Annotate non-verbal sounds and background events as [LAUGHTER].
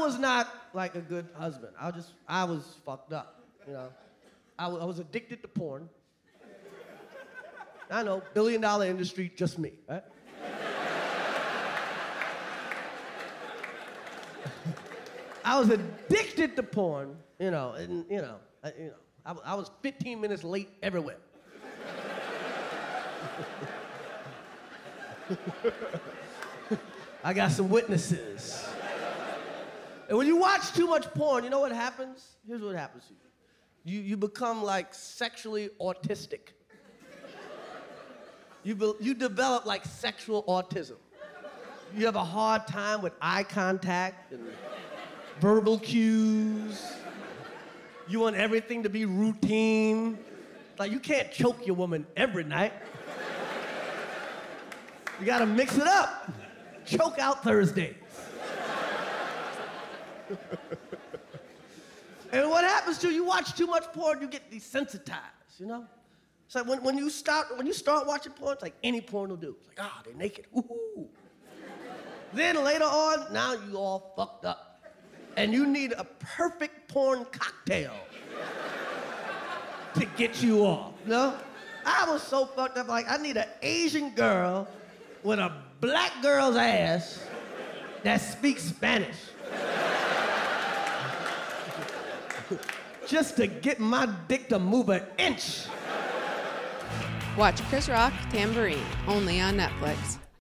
I, I was not like a good husband. I just, I was fucked up, you know. I was addicted to porn. I know, billion dollar industry, just me, right? I was addicted to porn, you know, and you know, I, you know, I, I was 15 minutes late everywhere. [LAUGHS] I got some witnesses. And when you watch too much porn, you know what happens? Here's what happens to you. You, you become like sexually autistic. You, be, you develop like sexual autism. You have a hard time with eye contact and verbal cues. You want everything to be routine. Like you can't choke your woman every night. You gotta mix it up. Choke out Thursdays. [LAUGHS] and what happens to you, you watch too much porn, you get desensitized, you know? It's like when, when you start when you start watching porn, it's like any porn will do. It's like, ah, they're naked. Ooh. then later on, now you all fucked up. And you need a perfect porn cocktail to get you off. No? I was so fucked up, like I need an Asian girl with a black girl's ass that speaks Spanish. Just to get my dick to move an inch. Watch Chris Rock Tamborine only on Netflix.